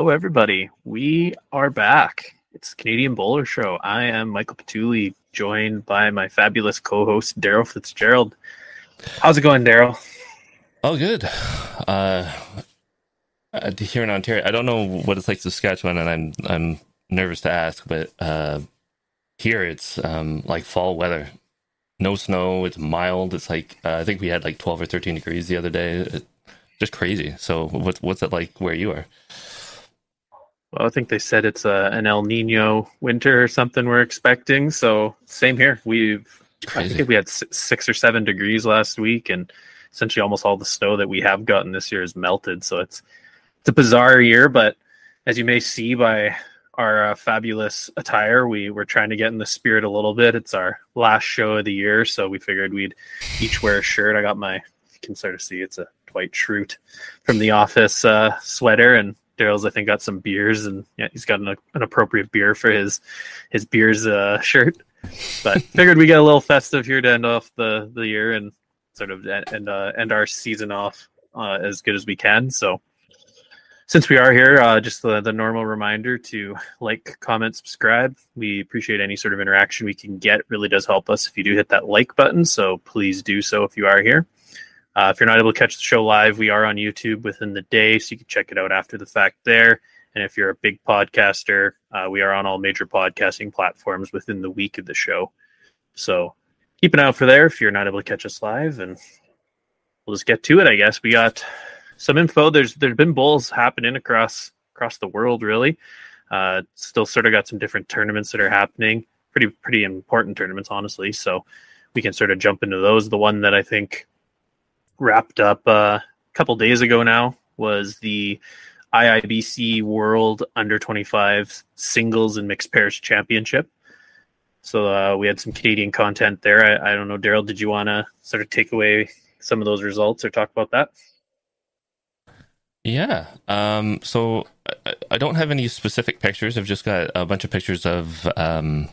Hello, everybody. We are back. It's the Canadian Bowler Show. I am Michael Patuli, joined by my fabulous co-host Daryl Fitzgerald. How's it going, Daryl? Oh, good. Uh, uh, here in Ontario, I don't know what it's like Saskatchewan, and I'm I'm nervous to ask, but uh, here it's um, like fall weather. No snow. It's mild. It's like uh, I think we had like 12 or 13 degrees the other day. It, just crazy. So what's what's it like where you are? Well, I think they said it's a, an El Nino winter or something we're expecting. So same here. We've Crazy. I think we had six or seven degrees last week, and essentially almost all the snow that we have gotten this year is melted. So it's it's a bizarre year, but as you may see by our uh, fabulous attire, we were trying to get in the spirit a little bit. It's our last show of the year, so we figured we'd each wear a shirt. I got my you can sort of see it's a Dwight Schrute from The Office uh, sweater, and Daryl's I think got some beers, and yeah, he's got an, an appropriate beer for his his beers uh, shirt. But figured we get a little festive here to end off the the year and sort of end uh, end our season off uh, as good as we can. So since we are here, uh, just the, the normal reminder to like, comment, subscribe. We appreciate any sort of interaction we can get. It really does help us if you do hit that like button. So please do so if you are here. Uh, if you're not able to catch the show live, we are on YouTube within the day, so you can check it out after the fact there. And if you're a big podcaster, uh, we are on all major podcasting platforms within the week of the show. So keep an eye out for there if you're not able to catch us live. And we'll just get to it, I guess. We got some info. There's there's been bowls happening across across the world, really. Uh, still sort of got some different tournaments that are happening. Pretty pretty important tournaments, honestly. So we can sort of jump into those. The one that I think wrapped up uh, a couple days ago now was the IIBC World Under 25 Singles and Mixed Pairs Championship. So uh, we had some Canadian content there. I, I don't know, Daryl, did you want to sort of take away some of those results or talk about that? Yeah. Um, so I, I, don't have any specific pictures. I've just got a bunch of pictures of um,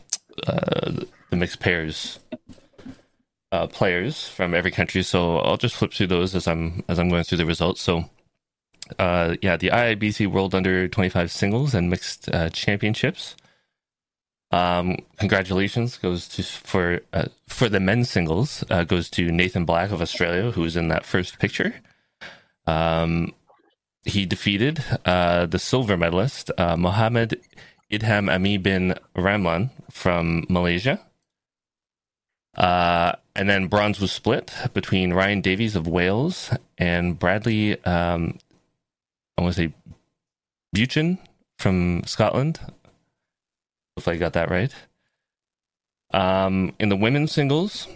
uh, the mixed pairs uh, players from every country. So I'll just flip through those as I'm as I'm going through the results. So, uh, yeah, the IIBC World Under 25 Singles and Mixed uh, Championships. Um, congratulations goes to for uh, for the men's singles uh, goes to Nathan Black of Australia, who was in that first picture. Um, he defeated uh, the silver medalist Mohammed Idham Ami bin Ramlan from Malaysia. Uh, and then bronze was split between Ryan Davies of Wales and Bradley, um, I want to say Buchan from Scotland. If I got that right. Um, in the women's singles,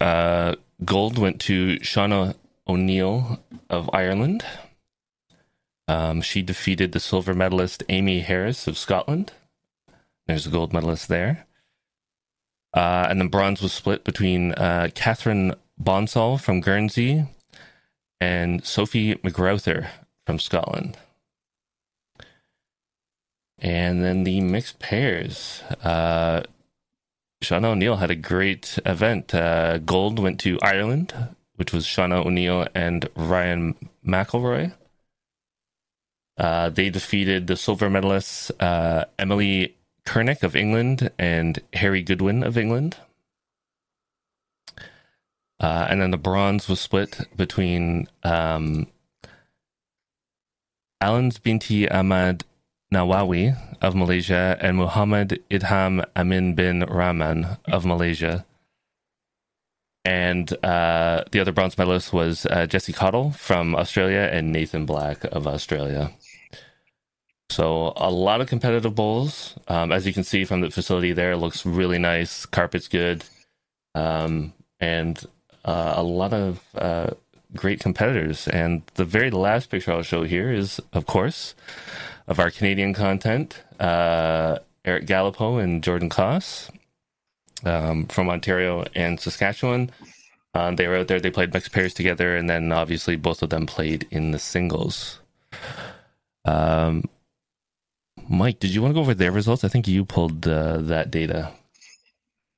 uh, gold went to Shauna O'Neill of Ireland. Um, she defeated the silver medalist Amy Harris of Scotland. There's a gold medalist there. Uh, and then bronze was split between uh, Catherine Bonsall from Guernsey and Sophie McGrouther from Scotland. And then the mixed pairs. Uh, O'Neill had a great event. Uh, gold went to Ireland, which was Shauna O'Neill and Ryan McElroy. Uh, they defeated the silver medalists uh, Emily Kernick of England and Harry Goodwin of England. Uh, and then the bronze was split between um, Alans Binti Ahmad Nawawi of Malaysia and Muhammad Idham Amin bin Rahman of Malaysia. And uh, the other bronze medalist was uh, Jesse Cottle from Australia and Nathan Black of Australia. So a lot of competitive bowls. Um, as you can see from the facility there, it looks really nice. Carpet's good, um, and uh, a lot of uh, great competitors. And the very last picture I'll show here is, of course, of our Canadian content. Uh, Eric Galipeau and Jordan Koss um, from Ontario and Saskatchewan. Um, they were out there. They played mixed pairs together, and then obviously both of them played in the singles. Um, Mike, did you want to go over their results? I think you pulled uh, that data.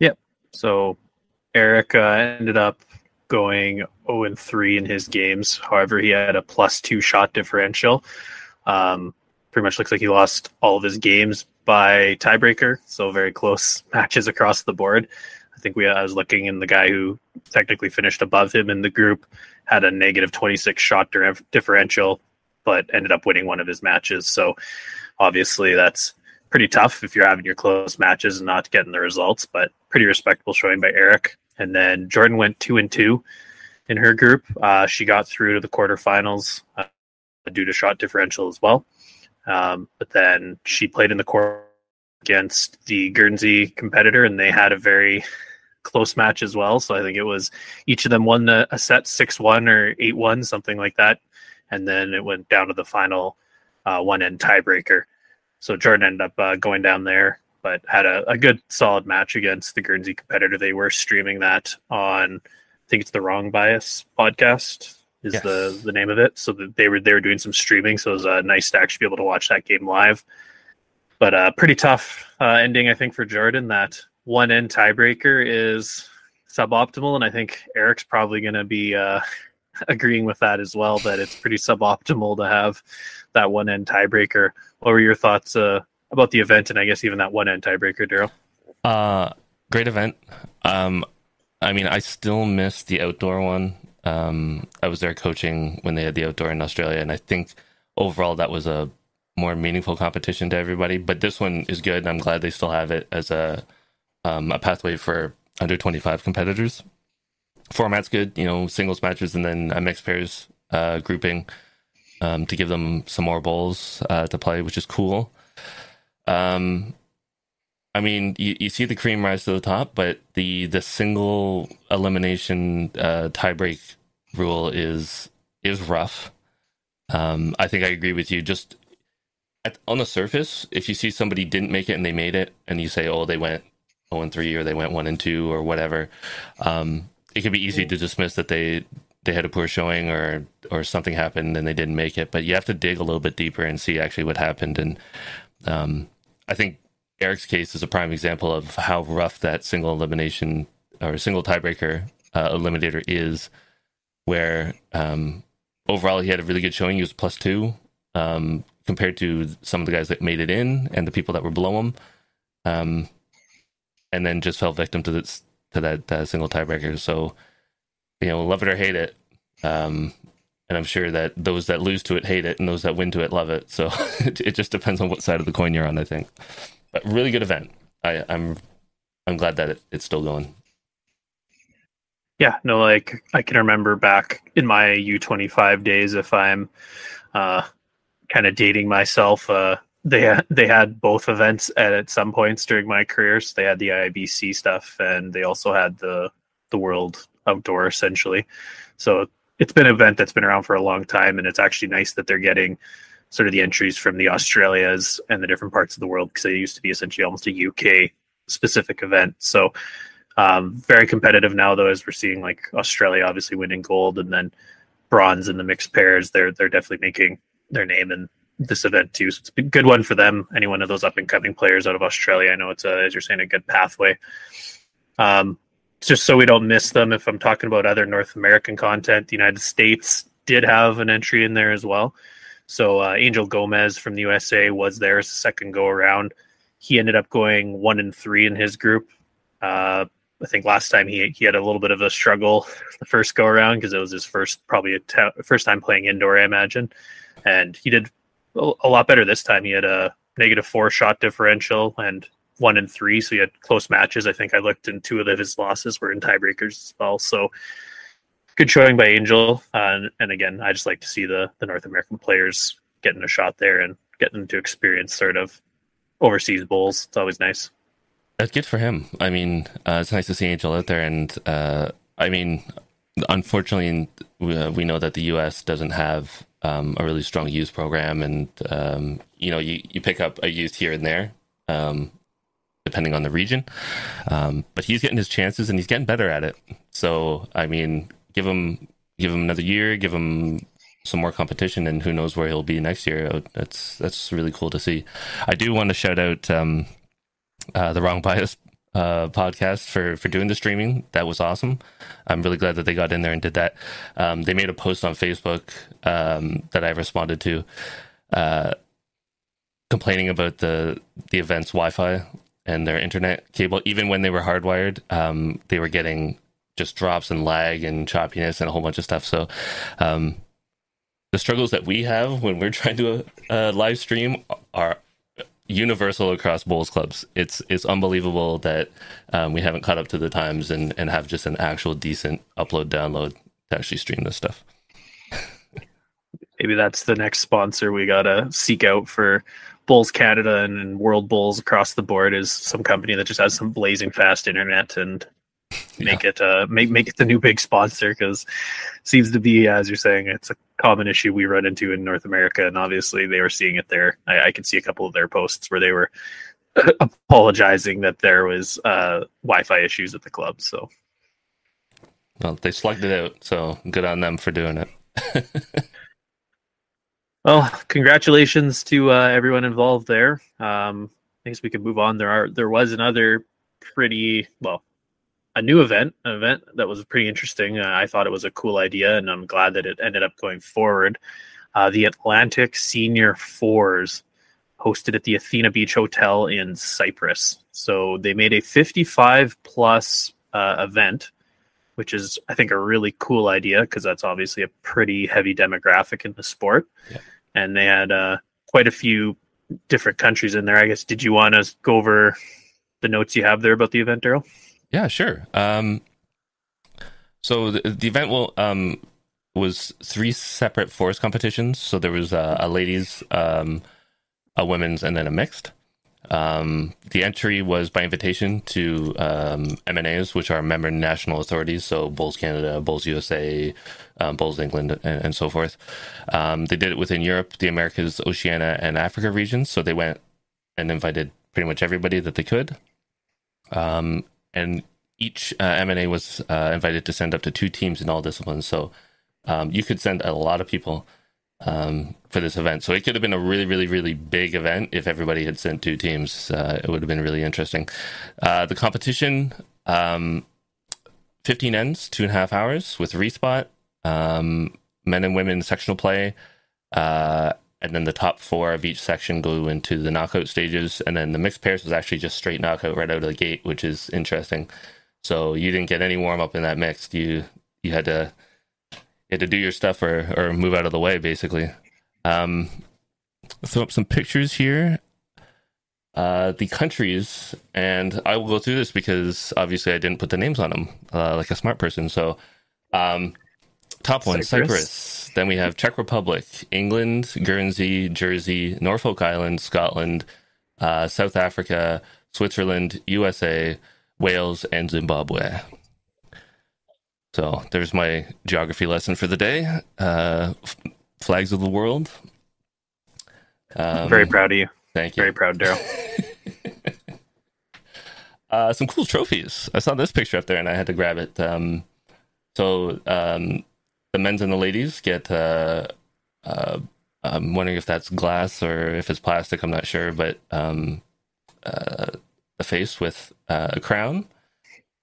Yep. So Eric uh, ended up going 0 and 3 in his games. However, he had a plus two shot differential. Um, pretty much looks like he lost all of his games by tiebreaker. So very close matches across the board. I think we I was looking, and the guy who technically finished above him in the group had a negative 26 shot differential, but ended up winning one of his matches. So obviously that's pretty tough if you're having your close matches and not getting the results, but pretty respectable showing by Eric. And then Jordan went two and two in her group. Uh, she got through to the quarterfinals uh, due to shot differential as well. Um, but then she played in the quarter against the Guernsey competitor, and they had a very close match as well. So I think it was each of them won a, a set six one or eight one, something like that, and then it went down to the final uh, one end tiebreaker. So Jordan ended up uh, going down there, but had a, a good solid match against the Guernsey competitor. They were streaming that on, I think it's the Wrong Bias podcast is yes. the the name of it. So they were they were doing some streaming, so it was uh, nice to actually be able to watch that game live. But uh, pretty tough uh, ending, I think, for Jordan. That one end tiebreaker is suboptimal, and I think Eric's probably going to be uh, agreeing with that as well. That it's pretty suboptimal to have that one end tiebreaker. What were your thoughts uh, about the event, and I guess even that one end tiebreaker, Daryl? Uh, great event. Um, I mean, I still miss the outdoor one. Um, I was there coaching when they had the outdoor in Australia, and I think overall that was a more meaningful competition to everybody. But this one is good, and I'm glad they still have it as a um, a pathway for under 25 competitors. Format's good, you know, singles matches and then a mixed pairs uh, grouping um, to give them some more bowls uh, to play, which is cool. Um, I mean, you, you see the cream rise to the top, but the the single elimination uh, tiebreak rule is is rough. Um, I think I agree with you. Just at, on the surface, if you see somebody didn't make it and they made it, and you say, "Oh, they went 0 and 3 or they went 1 and 2 or whatever. Um, it can be easy to dismiss that they they had a poor showing or or something happened and they didn't make it, but you have to dig a little bit deeper and see actually what happened. And um, I think Eric's case is a prime example of how rough that single elimination or single tiebreaker uh, eliminator is, where um, overall he had a really good showing. He was plus two um, compared to some of the guys that made it in and the people that were below him. Um, and then just fell victim to this to that, single tiebreaker. So, you know, love it or hate it. Um, and I'm sure that those that lose to it hate it, and those that win to it love it. So it, it just depends on what side of the coin you're on, I think. But really good event. I, I'm I'm glad that it, it's still going. Yeah, no, like I can remember back in my U25 days, if I'm uh, kind of dating myself, uh, they they had both events at, at some points during my careers. They had the IBC stuff, and they also had the the World Outdoor essentially. So it's been an event that's been around for a long time, and it's actually nice that they're getting sort of the entries from the Australias and the different parts of the world because it used to be essentially almost a UK specific event. So um, very competitive now, though, as we're seeing like Australia obviously winning gold and then bronze in the mixed pairs. They're they're definitely making their name in this event too. So it's a good one for them. Any one of those up and coming players out of Australia. I know it's a, as you're saying, a good pathway. Um, just so we don't miss them. If I'm talking about other North American content, the United States did have an entry in there as well. So uh, Angel Gomez from the USA was there as a second go around. He ended up going one and three in his group. Uh, I think last time he he had a little bit of a struggle the first go around because it was his first probably a t- first time playing indoor, I imagine, and he did a lot better this time. He had a negative four shot differential and one and three, so he had close matches. I think I looked and two of his losses were in tiebreakers as well. So good showing by Angel. Uh, and, and again, I just like to see the the North American players getting a shot there and getting to experience sort of overseas bowls. It's always nice. That's good for him. I mean, uh, it's nice to see Angel out there, and uh, I mean, unfortunately, we, uh, we know that the U.S. doesn't have um, a really strong youth program, and um, you know you, you pick up a youth here and there, um, depending on the region. Um, but he's getting his chances, and he's getting better at it. So I mean, give him give him another year, give him some more competition, and who knows where he'll be next year. That's that's really cool to see. I do want to shout out um, uh, the Wrong Bias uh, podcast for for doing the streaming. That was awesome. I'm really glad that they got in there and did that. Um, they made a post on Facebook um, that I responded to. Uh, complaining about the the event's Wi-Fi and their internet cable. Even when they were hardwired, um, they were getting just drops and lag and choppiness and a whole bunch of stuff. So, um, the struggles that we have when we're trying to uh, live stream are universal across bowls clubs. It's it's unbelievable that um, we haven't caught up to the times and and have just an actual decent upload download to actually stream this stuff. Maybe that's the next sponsor we gotta seek out for Bowls Canada and, and World Bowls across the board is some company that just has some blazing fast internet and make yeah. it uh make make it the new big sponsor because seems to be as you're saying it's a common issue we run into in North America and obviously they were seeing it there. I, I could see a couple of their posts where they were apologizing that there was uh Wi-Fi issues at the club. So well, they slugged it out, so good on them for doing it. well, congratulations to uh, everyone involved there. Um, I guess we could move on. There are there was another pretty well a new event, an event that was pretty interesting. Uh, I thought it was a cool idea, and I'm glad that it ended up going forward. Uh, the Atlantic Senior Fours hosted at the Athena Beach Hotel in Cyprus. So they made a 55 plus uh, event, which is, I think, a really cool idea because that's obviously a pretty heavy demographic in the sport. Yeah. And they had uh, quite a few different countries in there. I guess, did you want to go over the notes you have there about the event, Daryl? Yeah, sure. Um, so the, the event will um, was three separate fours competitions. So there was a, a ladies, um, a women's, and then a mixed. Um, the entry was by invitation to um, MNAs, which are member national authorities, so Bowls Canada, Bowls USA, um, Bowls England, and, and so forth. Um, they did it within Europe, the Americas, Oceania, and Africa regions. So they went and invited pretty much everybody that they could. Um, and each uh, MNA was uh, invited to send up to two teams in all disciplines. So um, you could send a lot of people um, for this event. So it could have been a really, really, really big event if everybody had sent two teams. Uh, it would have been really interesting. Uh, the competition, um, 15 ends, two and a half hours with respot, um, men and women sectional play. And then the top four of each section go into the knockout stages, and then the mixed pairs was actually just straight knockout right out of the gate, which is interesting. So you didn't get any warm up in that mixed. You you had to you had to do your stuff or or move out of the way, basically. Um, throw up some pictures here. Uh, the countries, and I will go through this because obviously I didn't put the names on them uh, like a smart person. So, um, top one, Cyprus. Cyprus. Then we have Czech Republic, England, Guernsey, Jersey, Norfolk Island, Scotland, uh, South Africa, Switzerland, USA, Wales, and Zimbabwe. So there's my geography lesson for the day. Uh, f- flags of the world. Um, Very proud of you. Thank you. Very proud, Daryl. uh, some cool trophies. I saw this picture up there and I had to grab it. Um, so um, the men's and the ladies get. Uh, uh, I'm wondering if that's glass or if it's plastic. I'm not sure, but um, uh, the face with uh, a crown,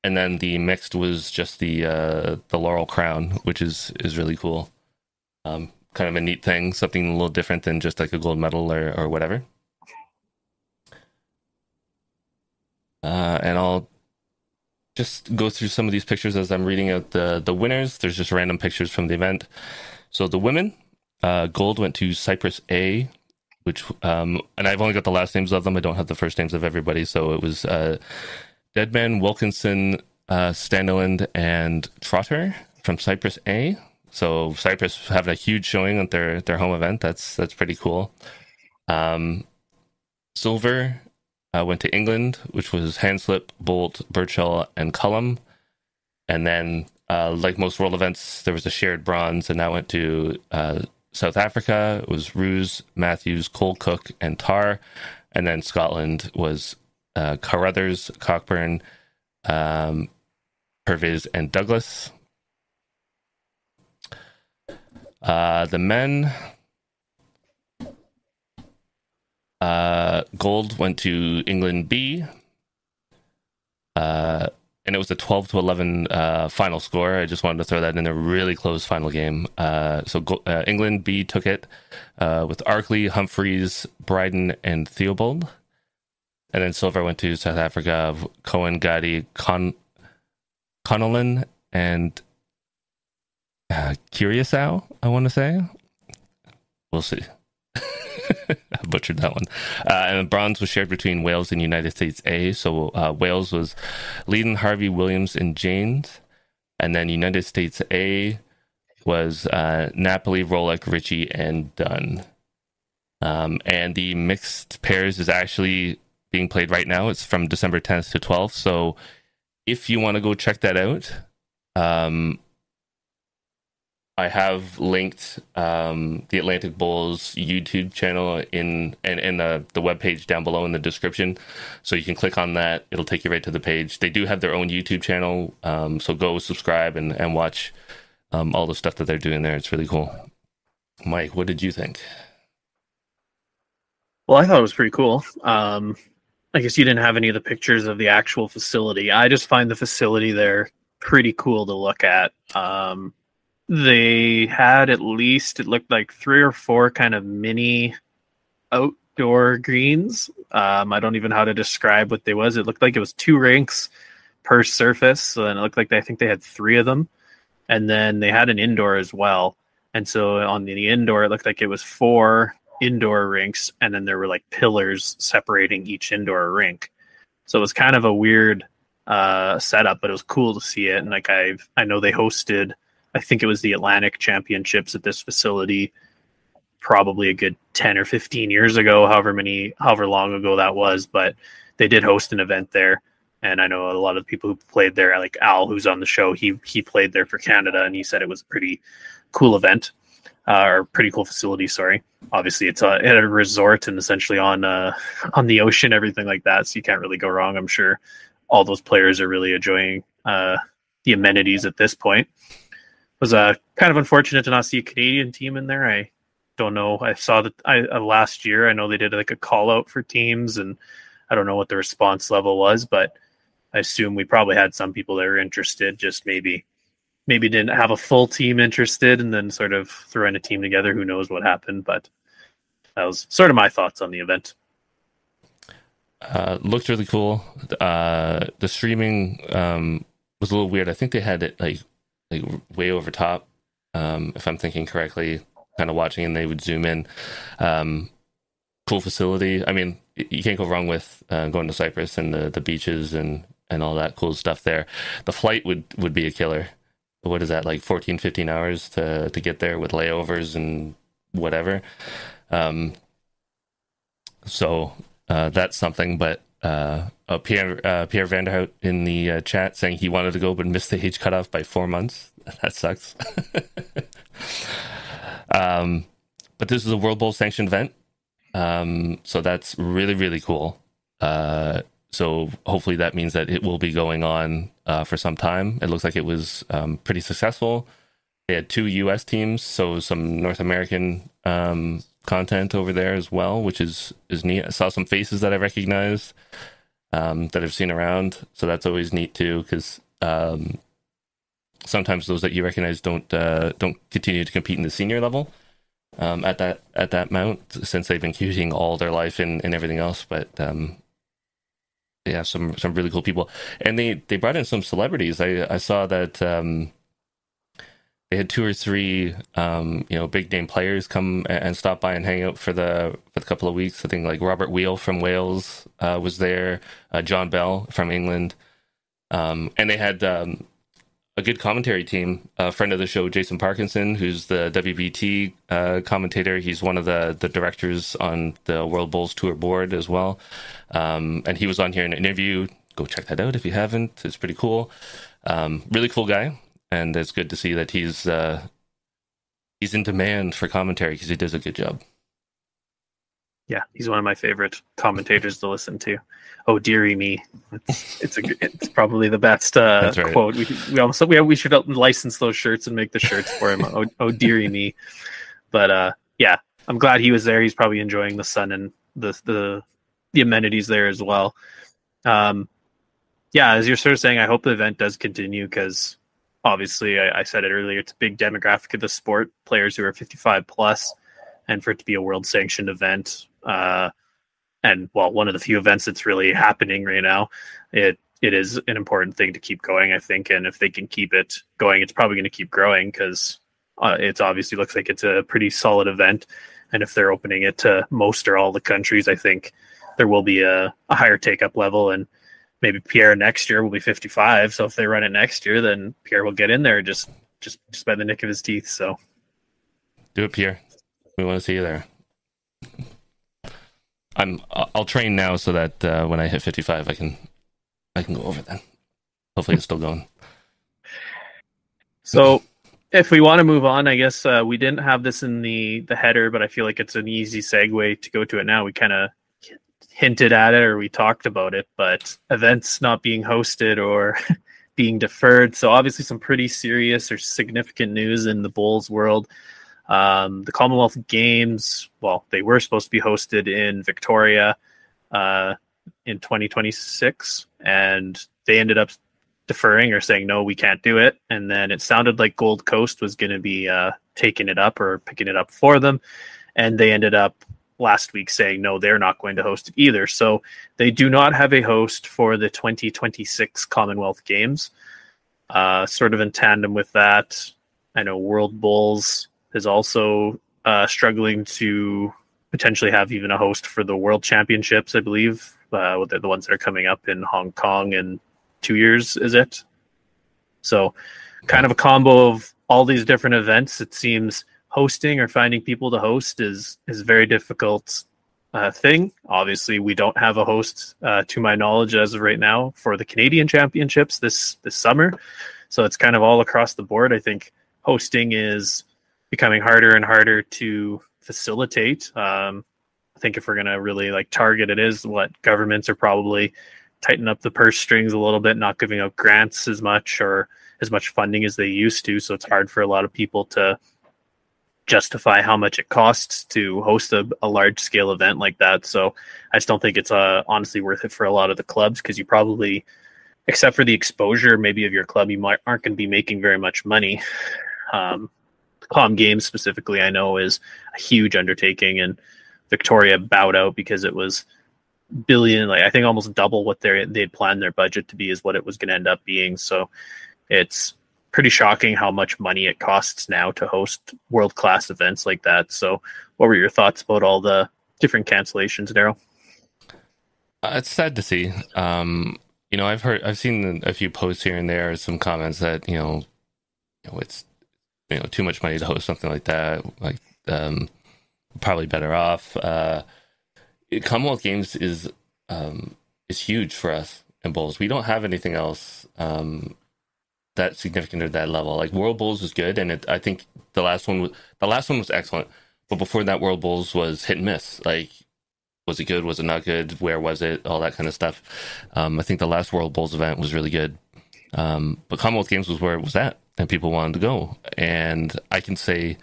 and then the mixed was just the uh, the laurel crown, which is is really cool. Um, kind of a neat thing, something a little different than just like a gold medal or or whatever. Uh, and I'll just go through some of these pictures as I'm reading out the the winners. There's just random pictures from the event. So the women, uh, gold went to Cyprus A, which um, and I've only got the last names of them. I don't have the first names of everybody. So it was uh, Deadman, Wilkinson, uh, Standeland, and Trotter from Cyprus A. So Cyprus having a huge showing at their their home event. That's that's pretty cool. Um, silver uh, went to England, which was Handslip, Bolt, Birchall, and Cullum. And then, uh, like most world events, there was a shared bronze, and that went to uh, South Africa. It was Roos, Matthews, Cole Cook, and Tar. And then Scotland was uh, Carruthers, Cockburn, um, Purvis, and Douglas. Uh, the men Uh, gold went to England B. Uh, and it was a 12 to 11 uh, final score. I just wanted to throw that in a really close final game. Uh, so uh, England B took it uh, with Arkley, Humphreys, Bryden, and Theobald. And then silver went to South Africa, of Cohen, Gadi, Con- Connellan, and uh, Curacao, I want to say. We'll see. Butchered that one. Uh, and the bronze was shared between Wales and United States A. So uh, Wales was leading Harvey, Williams, and Janes. And then United States A was uh, Napoli, Rolick, Ritchie, and Dunn. Um, and the mixed pairs is actually being played right now. It's from December 10th to 12th. So if you want to go check that out, um, I have linked um, the Atlantic Bowls YouTube channel in and the the web page down below in the description, so you can click on that. It'll take you right to the page. They do have their own YouTube channel, um, so go subscribe and and watch um, all the stuff that they're doing there. It's really cool. Mike, what did you think? Well, I thought it was pretty cool. Um, I guess you didn't have any of the pictures of the actual facility. I just find the facility there pretty cool to look at. Um, they had at least it looked like three or four kind of mini outdoor greens. Um, I don't even know how to describe what they was. It looked like it was two rinks per surface, and it looked like they, I think they had three of them, and then they had an indoor as well. And so on the indoor, it looked like it was four indoor rinks, and then there were like pillars separating each indoor rink. So it was kind of a weird uh, setup, but it was cool to see it. And like I've, I know they hosted I think it was the Atlantic Championships at this facility probably a good 10 or 15 years ago, however many, however long ago that was. But they did host an event there. And I know a lot of people who played there, like Al, who's on the show, he he played there for Canada, and he said it was a pretty cool event, uh, or pretty cool facility. Sorry, obviously it's a, at a resort and essentially on uh, on the ocean, everything like that. So you can't really go wrong. I'm sure all those players are really enjoying uh, the amenities at this point was uh, kind of unfortunate to not see a Canadian team in there. I don't know. I saw that I uh, last year. I know they did like a call out for teams, and I don't know what the response level was, but I assume we probably had some people that were interested. Just maybe, maybe didn't have a full team interested, and then sort of throwing a team together. Who knows what happened? But that was sort of my thoughts on the event. Uh, looked really cool. Uh, the streaming um, was a little weird. I think they had it like like way over top. Um, if I'm thinking correctly, kind of watching, and they would zoom in. Um, cool facility. I mean, you can't go wrong with uh, going to Cyprus and the the beaches and and all that cool stuff there. The flight would would be a killer. What is that like 14 15 hours to to get there with layovers and whatever. Um so uh, that's something but uh, uh, Pierre uh, Pierre Vanderhout in the uh, chat saying he wanted to go but missed the age cutoff by four months. That sucks. um, but this is a World Bowl sanctioned event, um, so that's really really cool. Uh, so hopefully that means that it will be going on uh, for some time. It looks like it was um, pretty successful. They had two U.S. teams, so some North American um, content over there as well, which is is neat. I saw some faces that I recognized um, that I've seen around, so that's always neat too. Because um, sometimes those that you recognize don't uh, don't continue to compete in the senior level um, at that at that mount since they've been competing all their life and, and everything else. But um, yeah, some some really cool people, and they they brought in some celebrities. I I saw that um, they had two or three um, you know big name players come and stop by and hang out for the for the couple of weeks. I think like Robert Weale from Wales uh, was there, uh, John Bell from England, um, and they had um, a good commentary team. A friend of the show, Jason Parkinson, who's the WBT uh, commentator. He's one of the the directors on the World Bowls Tour board as well, um, and he was on here in an interview. Go check that out if you haven't. It's pretty cool. Um, really cool guy and it's good to see that he's uh, he's in demand for commentary because he does a good job. Yeah, he's one of my favorite commentators to listen to. Oh dearie me, it's it's, a, it's probably the best uh, right. quote. We we almost we we should license those shirts and make the shirts for him. oh, oh dearie me, but uh, yeah, I'm glad he was there. He's probably enjoying the sun and the the the amenities there as well. Um, yeah, as you're sort of saying, I hope the event does continue because obviously I, I, said it earlier, it's a big demographic of the sport, players who are 55 plus, and for it to be a world sanctioned event, uh, and well, one of the few events that's really happening right now, it it is an important thing to keep going, I think, and if they can keep it going, it's probably going to keep growing because uh, it's obviously looks like it's a pretty solid event, and if they're opening it to most or all the countries, I think there will be a, a higher take up level and maybe Pierre next year will be 55. So if they run it next year, then Pierre will get in there just just just by the nick of his teeth. So do it, Pierre. We want to see you there. I'm I'll train now so that uh, when I hit 55, I can I can go over then. Hopefully, it's still going. So, if we want to move on, I guess uh, we didn't have this in the the header, but I feel like it's an easy segue to go to it now. We kind of hinted at it or we talked about it, but events not being hosted or being deferred. So obviously, some pretty serious or significant news in the bowls world. Um, the Commonwealth Games, well, they were supposed to be hosted in Victoria uh, in 2026, and they ended up deferring or saying no, we can't do it. And then it sounded like Gold Coast was going to be uh, taking it up or picking it up for them, and they ended up last week saying no, they're not going to host it either. So they do not have a host for the 2026 Commonwealth Games. Uh, sort of in tandem with that, I know World Bowls is also uh, struggling to potentially have even a host for the World Championships. I believe uh, they're the ones that are coming up in Hong Kong in two years. Is it? So, kind of a combo of all these different events. It seems hosting or finding people to host is is very difficult uh, thing. Obviously, we don't have a host, uh, to my knowledge, as of right now, for the Canadian Championships this this summer. So it's kind of all across the board. I think hosting is becoming harder and harder to facilitate. Um, I think if we're going to really like target it, is what governments are probably tighten up the purse strings a little bit, not giving out grants as much or as much funding as they used to. So it's hard for a lot of people to justify how much it costs to host a, a large scale event like that. So I just don't think it's uh, honestly worth it for a lot of the clubs because you probably, except for the exposure maybe of your club, you might aren't going to be making very much money. Um, Com Games specifically, I know is a huge undertaking, and Victoria bowed out because it was billion, like I think almost double what they they'd planned their budget to be is what it was going to end up being. So it's pretty shocking how much money it costs now to host world class events like that. So, what were your thoughts about all the different cancellations, Daryl? Uh, it's sad to see. Um, you know, I've heard, I've seen a few posts here and there, some comments that you know, you know, it's you know too much money to host something like that. Like, um, probably better off. Uh, Commonwealth Games is um, is huge for us in bowls. We don't have anything else um, that significant at that level. Like World Bowls was good, and it, I think the last one was the last one was excellent. But before that, World Bowls was hit and miss. Like, was it good? Was it not good? Where was it? All that kind of stuff. Um, I think the last World Bowls event was really good. Um, but Commonwealth Games was where it was at, and people wanted to go. And I can say,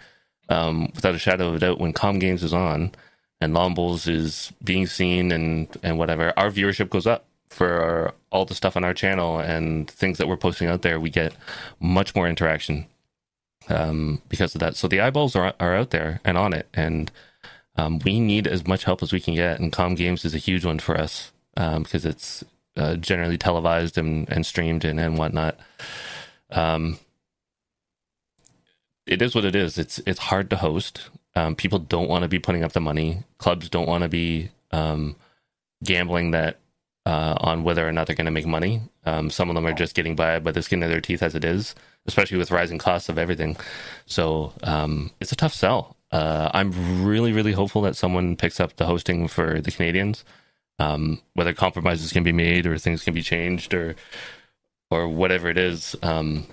um, without a shadow of a doubt, when Com Games is on and Lawn Bowls is being seen and and whatever, our viewership goes up for all the stuff on our channel and things that we're posting out there, we get much more interaction um, because of that. So the eyeballs are are out there and on it, and um, we need as much help as we can get. And Com Games is a huge one for us um, because it's uh, generally televised and, and streamed and, and whatnot. Um, it is what it is. It's it's hard to host. Um, people don't want to be putting up the money. Clubs don't want to be um, gambling that uh, on whether or not they're going to make money. Um, some of them are just getting by by the skin of their teeth as it is, especially with rising costs of everything. So um, it's a tough sell. Uh, I'm really, really hopeful that someone picks up the hosting for the Canadians. Um, whether compromises can be made or things can be changed or or whatever it is. Um,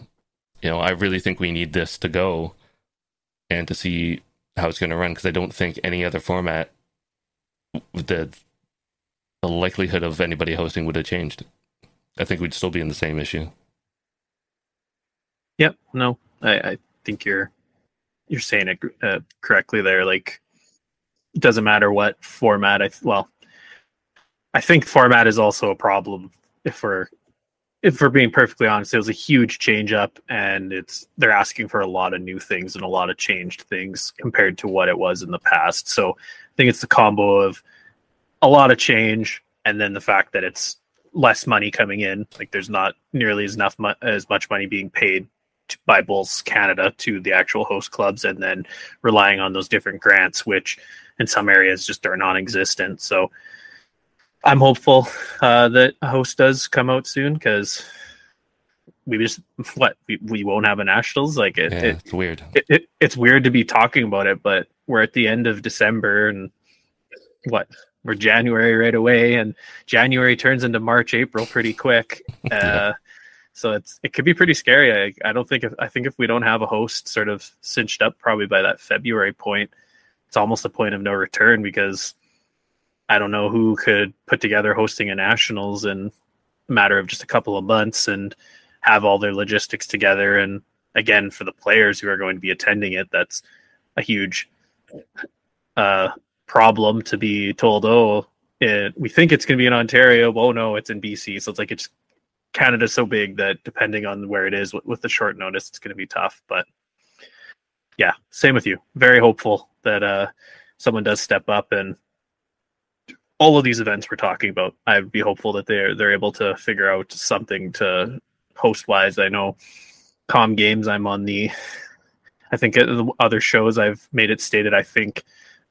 you know, I really think we need this to go and to see how it's going to run because I don't think any other format the the likelihood of anybody hosting would have changed. I think we'd still be in the same issue. Yep. No, I, I think you're you're saying it uh, correctly there. Like, it doesn't matter what format. I well, I think format is also a problem if we're if we're being perfectly honest, it was a huge change up, and it's they're asking for a lot of new things and a lot of changed things compared to what it was in the past. So I think it's the combo of a lot of change, and then the fact that it's less money coming in. Like there's not nearly as enough mo- as much money being paid to, by Bowls Canada to the actual host clubs, and then relying on those different grants, which in some areas just are non-existent. So I'm hopeful uh, that a host does come out soon because we just what we, we won't have a nationals like it, yeah, it it's weird it, it, it's weird to be talking about it but we're at the end of december and what we're january right away and january turns into march april pretty quick uh, yeah. so it's it could be pretty scary I, I don't think if i think if we don't have a host sort of cinched up probably by that february point it's almost a point of no return because I don't know who could put together hosting a nationals in a matter of just a couple of months and have all their logistics together. And again, for the players who are going to be attending it, that's a huge uh, problem to be told, oh, it, we think it's going to be in Ontario. Well, no, it's in BC. So it's like it's Canada's so big that depending on where it is with, with the short notice, it's going to be tough. But yeah, same with you. Very hopeful that uh, someone does step up and all of these events we're talking about, I'd be hopeful that they're they're able to figure out something to host wise. I know Com Games. I'm on the. I think the other shows I've made it stated. I think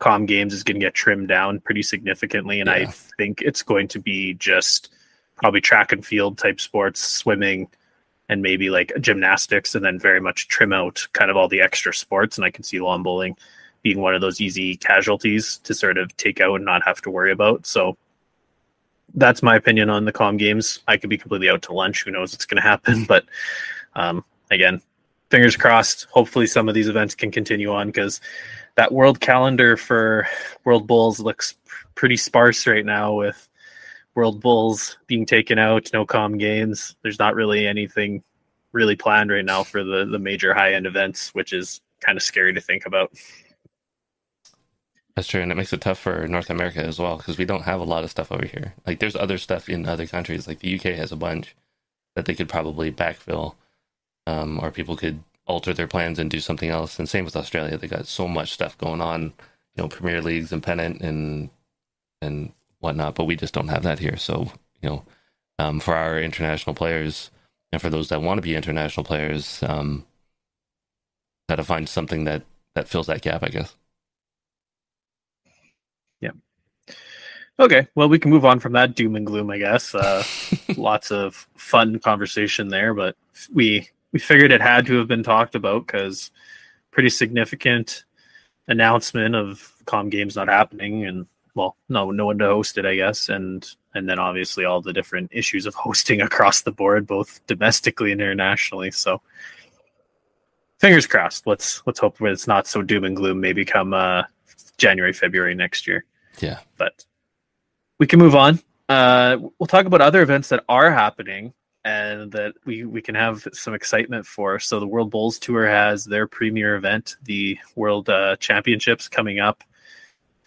Com Games is going to get trimmed down pretty significantly, and yeah. I think it's going to be just probably track and field type sports, swimming, and maybe like gymnastics, and then very much trim out kind of all the extra sports. And I can see lawn bowling being one of those easy casualties to sort of take out and not have to worry about. So that's my opinion on the com games. I could be completely out to lunch. Who knows what's going to happen? But um, again, fingers crossed. Hopefully, some of these events can continue on because that world calendar for World Bowls looks pretty sparse right now with World Bowls being taken out, no com games. There's not really anything really planned right now for the the major high end events, which is kind of scary to think about. That's true, and it makes it tough for North America as well because we don't have a lot of stuff over here. Like, there's other stuff in other countries, like the UK has a bunch that they could probably backfill, um, or people could alter their plans and do something else. And same with Australia; they got so much stuff going on, you know, Premier Leagues and pennant and and whatnot. But we just don't have that here. So, you know, um, for our international players and for those that want to be international players, um, got to find something that that fills that gap, I guess. Yeah. Okay, well, we can move on from that doom and gloom, I guess. Uh, lots of fun conversation there, but we we figured it had to have been talked about because pretty significant announcement of Com Games not happening, and well, no, no one to host it, I guess, and and then obviously all the different issues of hosting across the board, both domestically and internationally. So, fingers crossed. Let's let's hope it's not so doom and gloom. Maybe come uh, January, February next year. Yeah, but we can move on. Uh, we'll talk about other events that are happening and that we, we can have some excitement for. So the World Bowls Tour has their premier event, the World uh, Championships, coming up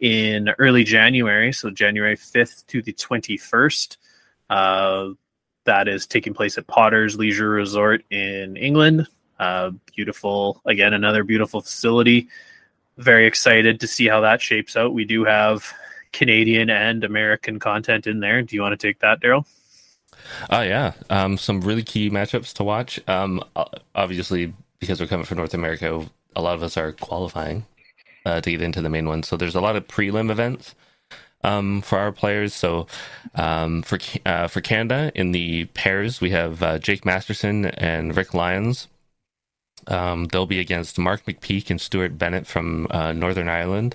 in early January, so January 5th to the 21st. Uh, that is taking place at Potter's Leisure Resort in England. Uh, beautiful, again, another beautiful facility. Very excited to see how that shapes out. We do have Canadian and American content in there. Do you want to take that, Daryl? Oh uh, yeah, um, some really key matchups to watch. Um, obviously, because we're coming from North America, a lot of us are qualifying uh, to get into the main one. So there's a lot of prelim events um, for our players. So um, for uh, for Canada in the pairs, we have uh, Jake Masterson and Rick Lyons. Um, they'll be against Mark McPeak and Stuart Bennett from uh, Northern Ireland.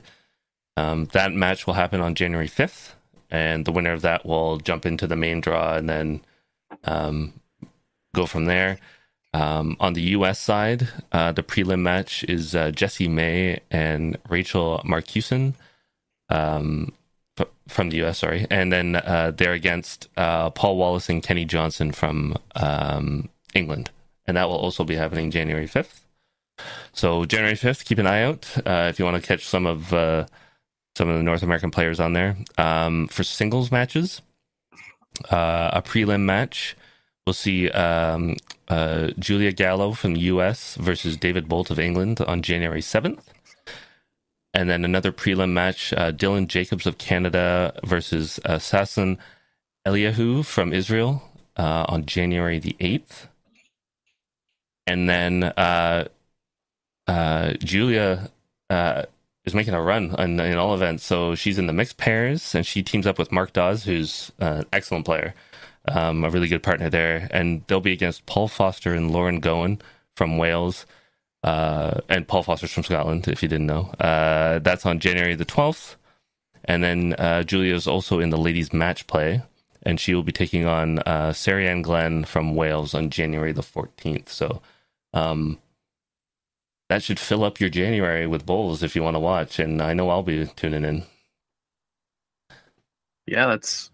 Um, that match will happen on January 5th, and the winner of that will jump into the main draw and then um, go from there. Um, on the U.S. side, uh, the prelim match is uh, Jessie May and Rachel Marcuson um, f- from the U.S. Sorry, and then uh, they're against uh, Paul Wallace and Kenny Johnson from um, England, and that will also be happening January 5th. So January 5th, keep an eye out uh, if you want to catch some of uh, some of the North American players on there. Um, for singles matches, uh, a prelim match We'll see um, uh, Julia Gallo from the US versus David Bolt of England on January 7th. And then another prelim match uh, Dylan Jacobs of Canada versus uh, Sasson Eliyahu from Israel uh, on January the 8th. And then uh, uh, Julia uh, is making a run in, in, all events. So she's in the mixed pairs and she teams up with Mark Dawes, who's an excellent player um, a really good partner there. And they'll be against Paul Foster and Lauren Gowan from Wales. Uh, and Paul Foster's from Scotland, if you didn't know. Uh, that's on January the 12th. And then uh, Julia is also in the ladies' match play, and she will be taking on uh, Sarianne Glenn from Wales on January the 14th. So um, that should fill up your January with bowls if you want to watch. And I know I'll be tuning in. Yeah, that's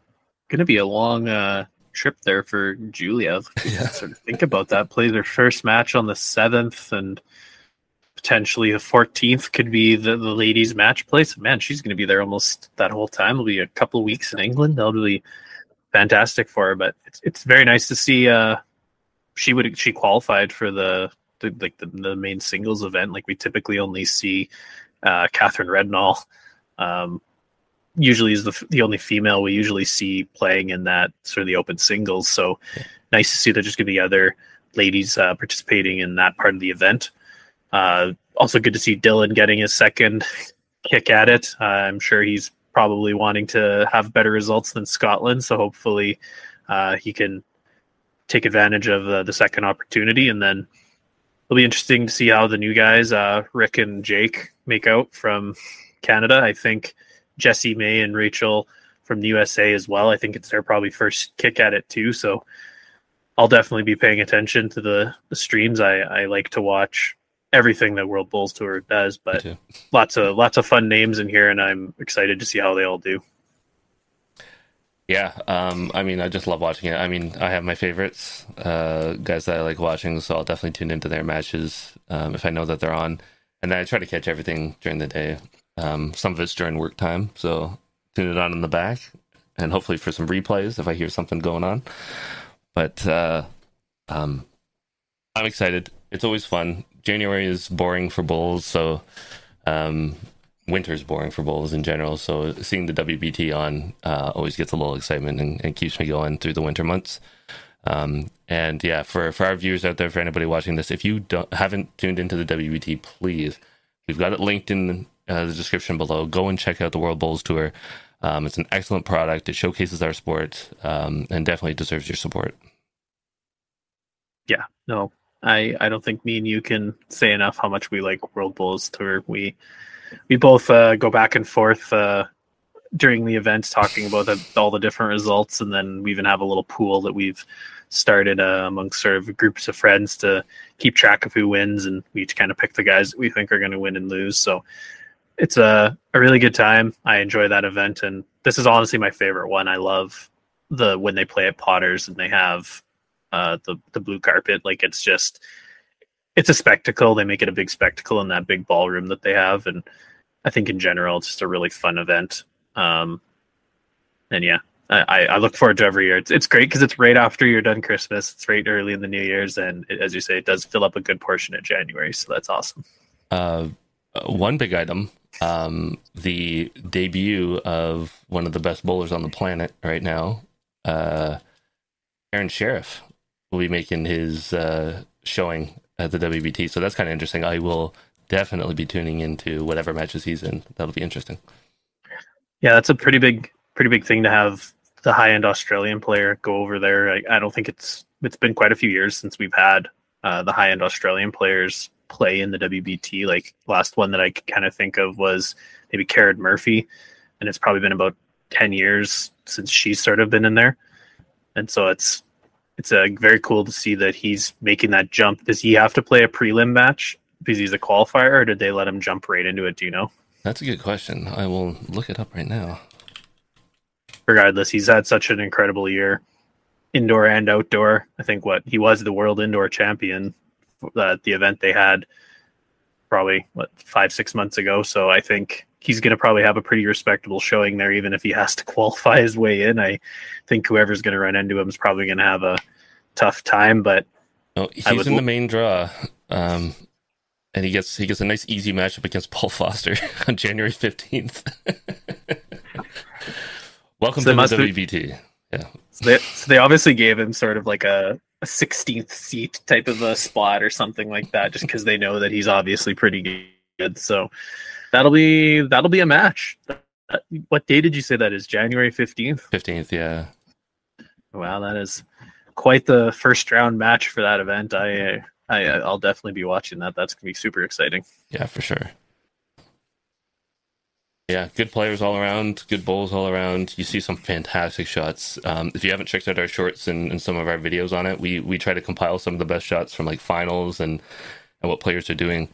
going to be a long uh, trip there for Julia. Yeah. Sort of think about that. Play their first match on the seventh, and potentially the fourteenth could be the, the ladies' match place. Man, she's going to be there almost that whole time. It'll be a couple of weeks in England. That'll be fantastic for her. But it's it's very nice to see. Uh, she would she qualified for the, the like the, the main singles event. Like we typically only see uh, Katherine Rednall. Um, usually is the the only female we usually see playing in that sort of the open singles. So yeah. nice to see there's just going to be other ladies uh, participating in that part of the event. Uh, also good to see Dylan getting his second kick at it. Uh, I'm sure he's probably wanting to have better results than Scotland, so hopefully uh, he can take advantage of uh, the second opportunity. And then it'll be interesting to see how the new guys, uh, Rick and Jake, make out from Canada. I think Jesse May and Rachel from the USA as well. I think it's their probably first kick at it too. So I'll definitely be paying attention to the, the streams. I, I like to watch everything that World Bowls Tour does, but lots of lots of fun names in here, and I'm excited to see how they all do. Yeah, um, I mean, I just love watching it. I mean, I have my favorites, uh, guys that I like watching, so I'll definitely tune into their matches um, if I know that they're on, and then I try to catch everything during the day. Um, some of it's during work time, so tune it on in the back, and hopefully for some replays if I hear something going on. But uh, um, I'm excited. It's always fun. January is boring for bowls, so um, winter's boring for bowls in general. So seeing the WBT on uh, always gets a little excitement and, and, keeps me going through the winter months. Um, and yeah, for for our viewers out there, for anybody watching this, if you don't haven't tuned into the WBT, please, we've got it linked in uh, the description below. Go and check out the World Bowls Tour. Um, it's an excellent product. It showcases our sport um, and definitely deserves your support. Yeah, no, I I don't think me and you can say enough how much we like World Bowls Tour. We we both uh, go back and forth uh, during the events talking about the, all the different results, and then we even have a little pool that we've started uh, amongst sort of groups of friends to keep track of who wins, and we each kind of pick the guys that we think are going to win and lose. So it's a, a really good time. I enjoy that event, and this is honestly my favorite one. I love the when they play at Potters and they have uh, the the blue carpet. Like it's just it's a spectacle. They make it a big spectacle in that big ballroom that they have, and I think in general it's just a really fun event. Um, and yeah, I, I look forward to every year. It's it's great because it's right after you're done Christmas. It's right early in the New Year's, and it, as you say, it does fill up a good portion of January. So that's awesome. Uh, one big item um, the debut of one of the best bowlers on the planet right now, uh, Aaron Sherriff, will be making his uh, showing at the WBT. So that's kind of interesting. I will definitely be tuning into whatever matches he's in. That'll be interesting. Yeah, that's a pretty big, pretty big thing to have the high end Australian player go over there. I, I, don't think it's it's been quite a few years since we've had uh, the high end Australian players play in the WBT. Like last one that I kind of think of was maybe Karen Murphy, and it's probably been about ten years since she's sort of been in there, and so it's it's a uh, very cool to see that he's making that jump. Does he have to play a prelim match because he's a qualifier, or did they let him jump right into it? Do you know? That's a good question. I will look it up right now. Regardless, he's had such an incredible year, indoor and outdoor. I think what he was the world indoor champion uh, the event they had probably what five six months ago. So I think he's going to probably have a pretty respectable showing there, even if he has to qualify his way in. I think whoever's going to run into him is probably going to have a tough time, but oh, he's in the main draw. Um, and he gets he gets a nice easy matchup against Paul Foster on January fifteenth. Welcome so to the WBT. Be... Yeah. So they, so they obviously gave him sort of like a a 16th seat type of a spot or something like that, just because they know that he's obviously pretty good. So that'll be that'll be a match. What day did you say that is? January 15th. 15th, yeah. Wow, that is quite the first round match for that event. I I, I'll definitely be watching that. That's gonna be super exciting. Yeah, for sure. Yeah, good players all around, good bowls all around. You see some fantastic shots. Um, if you haven't checked out our shorts and, and, some of our videos on it, we we try to compile some of the best shots from like finals and and what players are doing.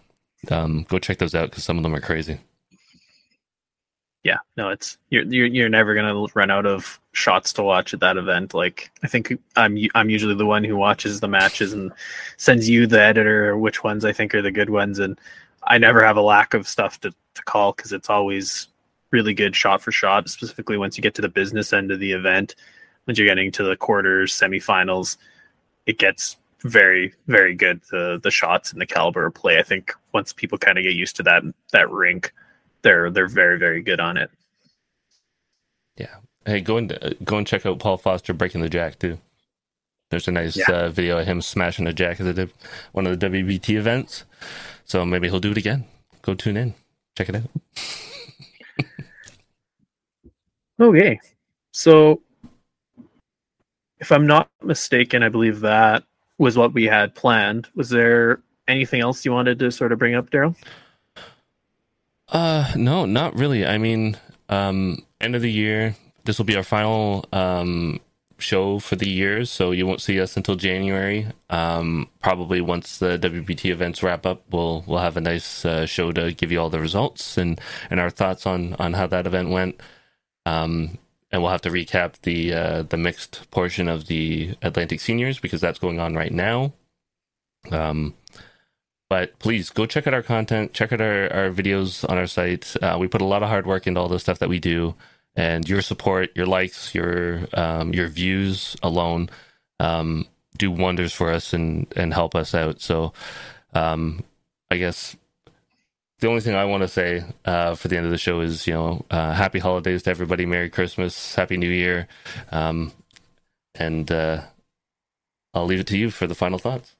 Um, go check those out because some of them are crazy. Yeah, no, it's you're you're, you're never gonna run out of shots to watch at that event. Like I think I'm I'm usually the one who watches the matches and sends you the editor which ones I think are the good ones, and I never have a lack of stuff to to call because it's always really good shot for shot. Specifically, once you get to the business end of the event, once you're getting to the quarters, semifinals, it gets very very good. The the shots and the caliber of play. I think once people kind of get used to that that rink, they're they're very very good on it. Yeah. Hey, go and uh, go and check out Paul Foster breaking the jack too. There's a nice yeah. uh, video of him smashing a jack at the, one of the WBT events. So maybe he'll do it again. Go tune in, check it out. okay, so if I'm not mistaken, I believe that was what we had planned. Was there anything else you wanted to sort of bring up, Daryl? Uh, no, not really. I mean, um, end of the year, this will be our final um, show for the year, so you won't see us until January. Um, probably once the WBT events wrap up, we'll we'll have a nice uh, show to give you all the results and and our thoughts on on how that event went. Um, and we'll have to recap the uh, the mixed portion of the Atlantic Seniors because that's going on right now. Um, but please go check out our content, check out our, our videos on our site. Uh, we put a lot of hard work into all the stuff that we do and your support, your likes, your um, your views alone um, do wonders for us and and help us out. So, um, I guess the only thing I want to say uh, for the end of the show is you know uh, happy holidays to everybody, Merry Christmas, Happy New Year, um, and uh, I'll leave it to you for the final thoughts.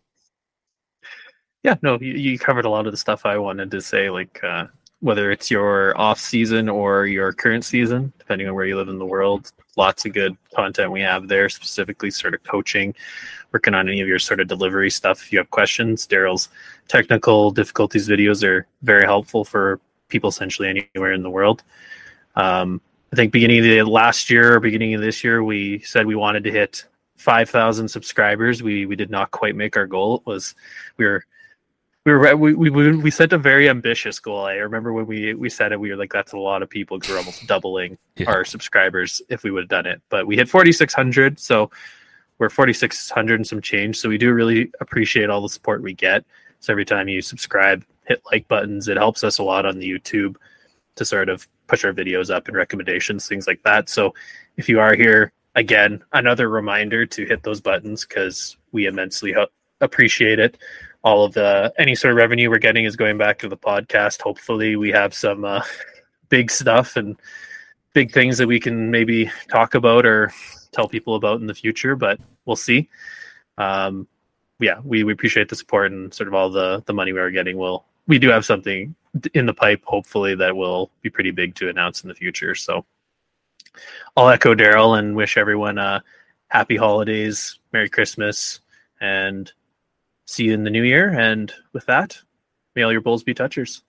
Yeah, no, you, you covered a lot of the stuff I wanted to say, like uh, whether it's your off season or your current season, depending on where you live in the world. Lots of good content we have there, specifically sort of coaching, working on any of your sort of delivery stuff. If you have questions, Daryl's technical difficulties videos are very helpful for people essentially anywhere in the world. Um, I think beginning of the last year or beginning of this year, we said we wanted to hit 5,000 subscribers. We we did not quite make our goal. It was we were we were we, we we set a very ambitious goal. I remember when we we said it, we were like, "That's a lot of people." We're almost doubling yeah. our subscribers if we would have done it. But we hit forty six hundred, so we're forty six hundred and some change. So we do really appreciate all the support we get. So every time you subscribe, hit like buttons, it helps us a lot on the YouTube to sort of push our videos up and recommendations, things like that. So if you are here again, another reminder to hit those buttons because we immensely ho- appreciate it all of the any sort of revenue we're getting is going back to the podcast. Hopefully, we have some uh, big stuff and big things that we can maybe talk about or tell people about in the future. But we'll see. Um, yeah, we, we appreciate the support and sort of all the the money we are getting. Will we do have something in the pipe, hopefully that will be pretty big to announce in the future. So I'll echo Daryl and wish everyone a happy holidays, Merry Christmas, and see you in the new year. And with that, may all your bowls be touchers.